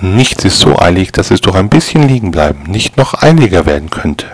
Nichts ist so eilig, dass es durch ein bisschen liegen bleiben nicht noch eiliger werden könnte.